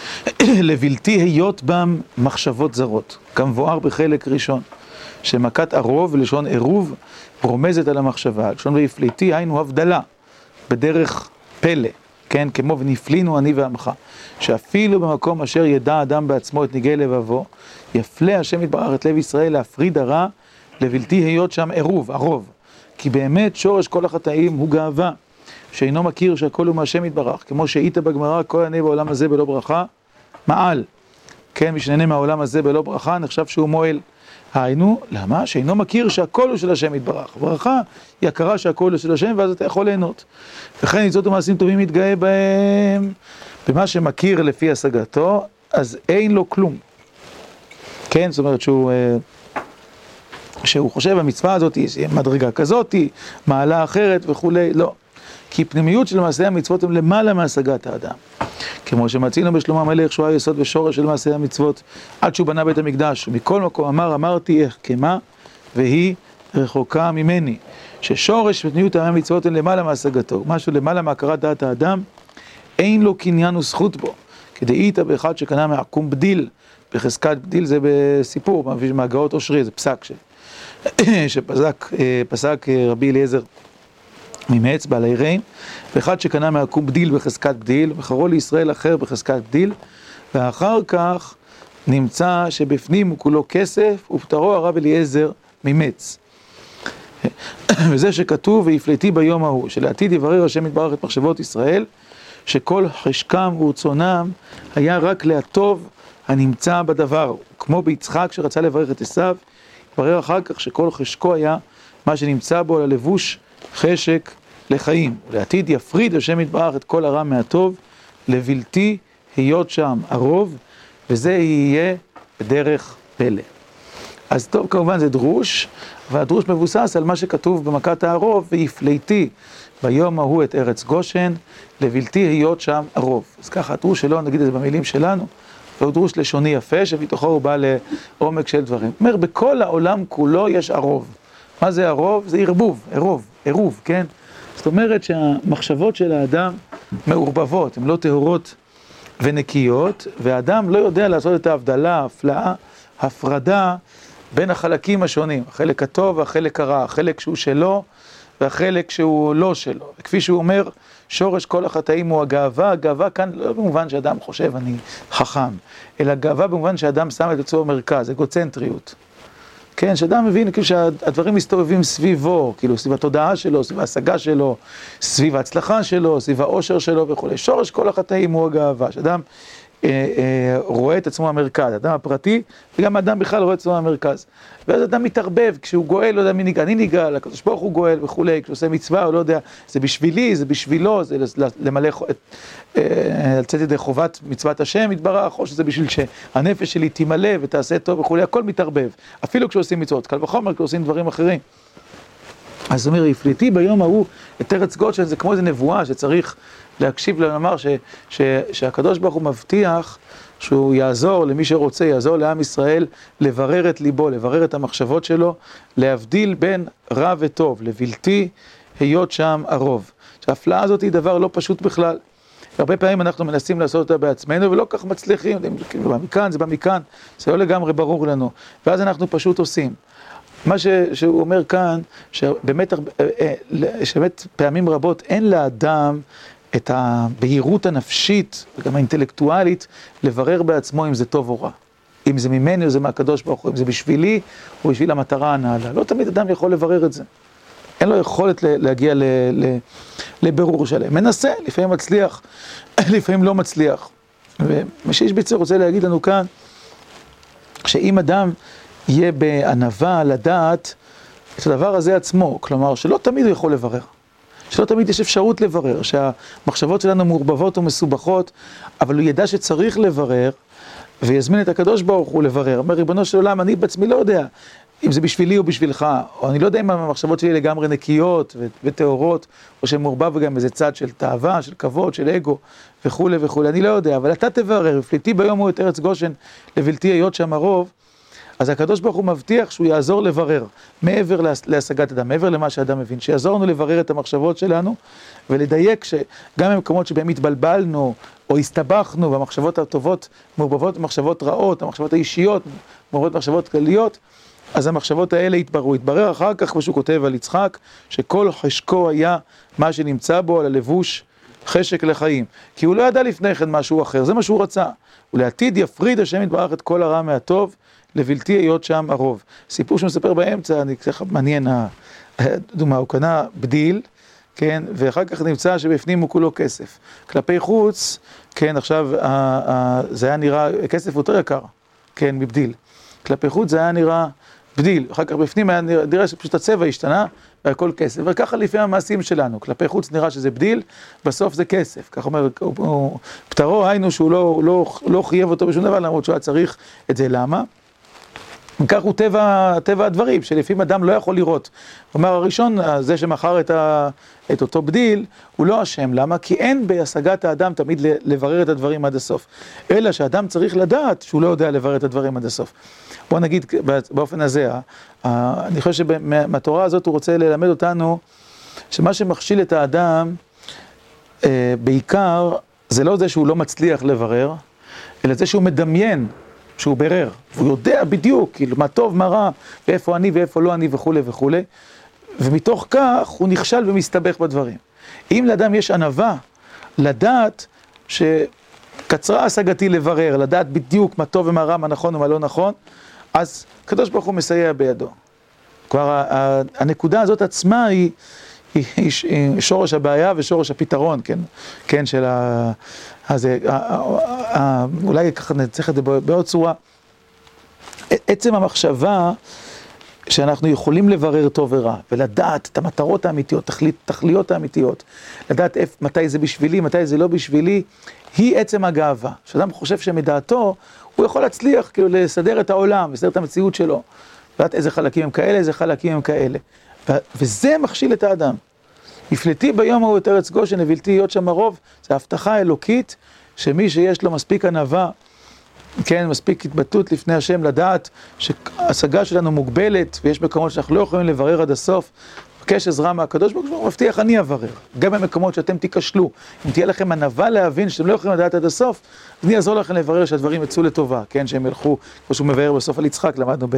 Speaker 1: לבלתי היות בם מחשבות זרות, כמבואר בחלק ראשון, שמכת ערוב ולשון עירוב רומזת על המחשבה, לשון ויפליטי היינו הבדלה, בדרך פלא, כן, כמו ונפלינו אני ועמך, שאפילו במקום אשר ידע אדם בעצמו את ניגי לבבו, יפלה השם יתברך את לב ישראל להפריד הרע לבלתי היות שם עירוב, ערוב. כי באמת שורש כל החטאים הוא גאווה, שאינו מכיר שהכל הוא מהשם יתברך, כמו שהיית בגמרא, כל הנהנה בעולם הזה בלא ברכה, מעל. כן, מי שנהנה מהעולם הזה בלא ברכה, נחשב שהוא מועל. היינו, למה? שאינו מכיר שהכל הוא של השם יתברך. ברכה היא הכרה שהכל הוא של השם, ואז אתה יכול ליהנות. וכן ניצות ומעשים טובים מתגאה בהם, במה שמכיר לפי השגתו, אז אין לו כלום. כן, זאת אומרת שהוא... אה, שהוא חושב המצווה הזאת היא מדרגה כזאת, מעלה אחרת וכולי, לא. כי פנימיות של מעשי המצוות הם למעלה מהשגת האדם. כמו שמצינו בשלמה המלך שהוא היסוד ושורש של מעשי המצוות עד שהוא בנה בית המקדש. ומכל מקום אמר אמרתי החכמה והיא רחוקה ממני. ששורש ופנימיות המצוות הם למעלה מהשגתו. משהו למעלה מהכרת דעת האדם, אין לו קניין וזכות בו. כדאית באחד שקנה מעקום בדיל. בחזקת בדיל זה בסיפור, מהגאות אושרי, זה פסק ש... שפסק אה, רבי אליעזר ממעץ בעל היראים, ואחד שקנה מעקום בדיל בחזקת בדיל, וחרו לישראל אחר בחזקת בדיל, ואחר כך נמצא שבפנים הוא כולו כסף, ופטרו הרב אליעזר ממץ. וזה שכתוב, והפלטי ביום ההוא, שלעתיד יברר השם יתברך את מחשבות ישראל, שכל חשקם ורצונם היה רק להטוב הנמצא בדבר, כמו ביצחק שרצה לברך את עשיו, התברר אחר כך שכל חשקו היה מה שנמצא בו ללבוש חשק לחיים. ולעתיד יפריד השם יתברך את כל הרע מהטוב, לבלתי היות שם הרוב, וזה יהיה בדרך פלא. אז טוב, כמובן זה דרוש, והדרוש מבוסס על מה שכתוב במכת הערוב, ויפליתי ביום ההוא את ארץ גושן, לבלתי היות שם הרוב. אז ככה, הדרוש שלו, נגיד את זה במילים שלנו, והוא דרוש לשוני יפה, שמתוכו הוא בא לעומק של דברים. אומר, בכל העולם כולו יש ערוב. מה זה ערוב? זה ערבוב, ערוב, עירוב, כן? זאת אומרת שהמחשבות של האדם מעורבבות, הן לא טהורות ונקיות, והאדם לא יודע לעשות את ההבדלה, ההפלאה, הפרדה בין החלקים השונים, החלק הטוב והחלק הרע, החלק שהוא שלו והחלק שהוא לא שלו. וכפי שהוא אומר, שורש כל החטאים הוא הגאווה, הגאווה כאן לא במובן שאדם חושב אני חכם, אלא גאווה במובן שאדם שם את עצמו במרכז, אגוצנטריות. כן, שאדם מבין כאילו שהדברים מסתובבים סביבו, כאילו סביב התודעה שלו, סביב ההשגה שלו, סביב ההצלחה שלו, סביב האושר שלו וכולי. שורש כל החטאים הוא הגאווה, שאדם אה, אה, רואה את עצמו המרכז, אדם הפרטי, וגם אדם בכלל רואה את עצמו המרכז. ואז אדם מתערבב, כשהוא גואל, לא יודע מי נגאל, אני נגאל, הקדוש ברוך הוא גואל וכולי, כשהוא עושה מצווה, הוא לא יודע, זה בשבילי, זה בשבילו, זה למלא, אה, לצאת ידי חובת מצוות השם יתברך, או שזה בשביל שהנפש שלי תמלא ותעשה טוב וכולי, הכל מתערבב. אפילו כשעושים מצוות, קל וחומר כשעושים דברים אחרים. אז הוא אומר, הפליטי ביום ההוא את ארץ גושן, זה כמו איזה נבואה שצריך להקשיב לומר שהקדוש ברוך הוא מבטיח שהוא יעזור למי שרוצה, יעזור לעם ישראל לברר את ליבו, לברר את המחשבות שלו, להבדיל בין רע וטוב, לבלתי היות שם הרוב. שההפלאה הזאת היא דבר לא פשוט בכלל. הרבה פעמים אנחנו מנסים לעשות אותה בעצמנו ולא כך מצליחים, זה בא מכאן, זה בא מכאן, זה לא לגמרי ברור לנו, ואז אנחנו פשוט עושים. מה ש, שהוא אומר כאן, שבאמת, אה, אה, שבאמת פעמים רבות אין לאדם את הבהירות הנפשית וגם האינטלקטואלית לברר בעצמו אם זה טוב או רע. אם זה ממני או זה מהקדוש ברוך הוא, אם זה בשבילי או בשביל המטרה הנעלה. לא תמיד אדם יכול לברר את זה. אין לו יכולת להגיע לבירור שלהם. מנסה, לפעמים מצליח, לפעמים לא מצליח. ומה שיש בצר רוצה להגיד לנו כאן, שאם אדם יהיה בענווה לדעת את הדבר הזה עצמו, כלומר שלא תמיד הוא יכול לברר, שלא תמיד יש אפשרות לברר, שהמחשבות שלנו מעורבבות ומסובכות, אבל הוא ידע שצריך לברר, ויזמין את הקדוש ברוך הוא לברר. אומר, ריבונו של עולם, אני בעצמי לא יודע אם זה בשבילי או בשבילך, או אני לא יודע אם המחשבות שלי לגמרי נקיות וטהורות, או שהן מעורבב גם איזה צד של תאווה, של כבוד, של אגו, וכולי וכולי, אני לא יודע, אבל אתה תברר, הפליטי ביום הוא את ארץ גושן, לבלתי היות שם הרוב, אז הקדוש ברוך הוא מבטיח שהוא יעזור לברר, מעבר להשגת אדם, מעבר למה שאדם מבין, שיעזור לנו לברר את המחשבות שלנו, ולדייק שגם במקומות שבהם התבלבלנו, או הסתבכנו, והמחשבות הטובות מעורבבות במחשבות רעות, המחשבות האישיות מעורבבות במחשבות כלליות, אז המחשבות האלה התבררו. התברר אחר כך, מה שהוא כותב על יצחק, שכל חשקו היה מה שנמצא בו על הלבוש חשק לחיים. כי הוא לא ידע לפני כן משהו אחר, זה מה שהוא רצה. ולעתיד יפריד השם יתברך את כל הרע מהטוב, לבלתי היות שם הרוב. סיפור שמספר באמצע, אני ככה מעניין, דוגמה, הוא קנה בדיל, כן, ואחר כך נמצא שבפנים הוא כולו כסף. כלפי חוץ, כן, עכשיו, זה היה נראה, כסף יותר יקר, כן, מבדיל. כלפי חוץ זה היה נראה בדיל, אחר כך בפנים היה נראה שפשוט הצבע השתנה והכל כסף, וככה לפי המעשים שלנו, כלפי חוץ נראה שזה בדיל, בסוף זה כסף, כך אומר פטרו, היינו שהוא לא, לא, לא חייב אותו בשום דבר, למרות שהוא היה צריך את זה, למה? וכך הוא טבע, טבע הדברים, שלפעמים אדם לא יכול לראות. כלומר, הראשון, זה שמכר את, את אותו בדיל, הוא לא אשם. למה? כי אין בהשגת האדם תמיד לברר את הדברים עד הסוף. אלא שאדם צריך לדעת שהוא לא יודע לברר את הדברים עד הסוף. בוא נגיד באופן הזה, אני חושב שמהתורה הזאת הוא רוצה ללמד אותנו שמה שמכשיל את האדם, אה, בעיקר, זה לא זה שהוא לא מצליח לברר, אלא זה שהוא מדמיין שהוא ברר, והוא יודע בדיוק, כאילו, מה טוב, מה רע, ואיפה אני ואיפה לא אני וכולי וכולי, ומתוך כך הוא נכשל ומסתבך בדברים. אם לאדם יש ענווה, לדעת שקצרה השגתי לברר, לדעת בדיוק מה טוב ומה רע, מה נכון ומה לא נכון, אז הקדוש ברוך הוא מסייע בידו. כלומר, הנקודה הזאת עצמה היא, היא שורש הבעיה ושורש הפתרון, כן, כן, של ה... אז אולי ככה נצטרך את זה בעוד צורה. עצם המחשבה שאנחנו יכולים לברר טוב ורע, ולדעת את המטרות האמיתיות, תכלית, תכליות האמיתיות, לדעת איפ, מתי זה בשבילי, מתי זה לא בשבילי, היא עצם הגאווה. כשאדם חושב שמדעתו, הוא יכול להצליח כאילו לסדר את העולם, לסדר את המציאות שלו. לדעת איזה חלקים הם כאלה, איזה חלקים הם כאלה. וזה מכשיל את האדם. הפלטי ביום ההוא את ארץ גושן, לבלתי להיות שם הרוב, זו הבטחה אלוקית, שמי שיש לו מספיק ענווה, כן, מספיק התבטאות לפני השם, לדעת שההשגה שלנו מוגבלת, ויש מקומות שאנחנו לא יכולים לברר עד הסוף, מבקש עזרה מהקדוש ברוך הוא, מבטיח אני אברר. גם במקומות שאתם תיכשלו, אם תהיה לכם ענווה להבין שאתם לא יכולים לדעת עד הסוף, אני אעזור לכם לברר שהדברים יצאו לטובה, כן, שהם ילכו, כמו שהוא מבאר בסוף על יצחק, למדנו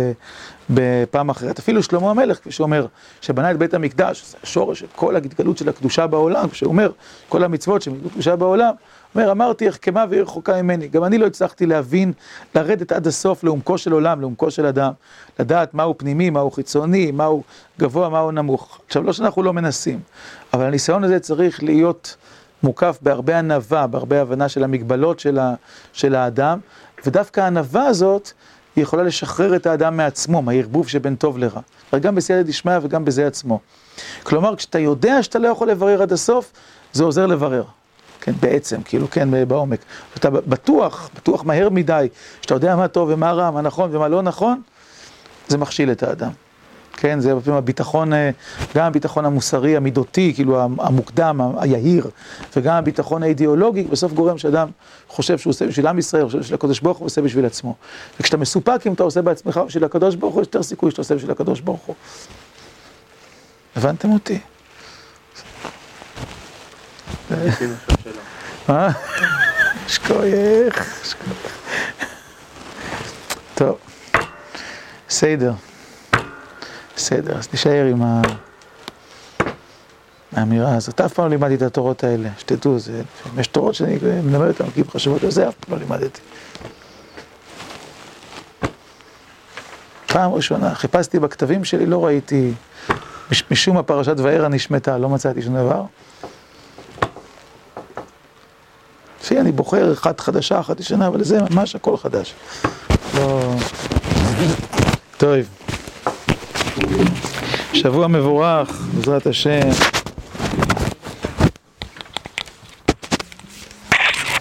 Speaker 1: בפעם אחרת. אפילו שלמה המלך, כפי שאומר, שבנה את בית המקדש, זה השורש של כל ההתגלות של הקדושה בעולם, כשהוא אומר, כל המצוות של קדושה בעולם, אומר, אמרתי החכמה והיא רחוקה ממני. גם אני לא הצלחתי להבין, לרדת עד הסוף לעומקו של עולם, לעומקו של אדם, לדעת מהו פנימי, מהו חיצוני, מהו גבוה, מהו נמוך. עכשיו, לא שאנחנו לא מנסים, אבל הניסיון הזה צריך להיות מוקף בהרבה ענווה, בהרבה הבנה של המגבלות של, ה, של האדם, ודווקא הענווה הזאת, היא יכולה לשחרר את האדם מעצמו, מהערבוב שבין טוב לרע. גם בסייעתא דשמיא וגם בזה עצמו. כלומר, כשאתה יודע שאתה לא יכול לברר עד הסוף, זה עוזר לברר. כן, בעצם, כאילו, כן, בעומק. אתה בטוח, בטוח מהר מדי, שאתה יודע מה טוב ומה רע, מה נכון ומה לא נכון, זה מכשיל את האדם. כן, זה לפעמים הביטחון, אה, גם הביטחון המוסרי, המידותי, כאילו המוקדם, היהיר, וגם הביטחון האידיאולוגי, בסוף גורם שאדם חושב שהוא עושה בשביל עם ישראל, חושב בשביל הקדוש ברוך הוא, עושה בשביל עצמו. וכשאתה מסופק אם אתה עושה בעצמך בשביל הקדוש ברוך הוא, יש יותר סיכוי שאתה עושה בשביל הקדוש ברוך הוא. הבנתם אותי? מה? שכוייך, שכוייך. טוב, בסדר. בסדר, אז נשאר עם האמירה הזאת. אף פעם לא לימדתי את התורות האלה, שתדעו, זה... יש תורות שאני מלמד אותן, כי חשובות על זה, אף פעם לא לימדתי. פעם ראשונה, חיפשתי בכתבים שלי, לא ראיתי, משום הפרשת וארא נשמטה, לא מצאתי שום דבר. לפי אני בוחר אחת חדשה, אחת ישנה, אבל זה ממש הכל חדש. לא... טוב. שבוע מבורך, בעזרת השם.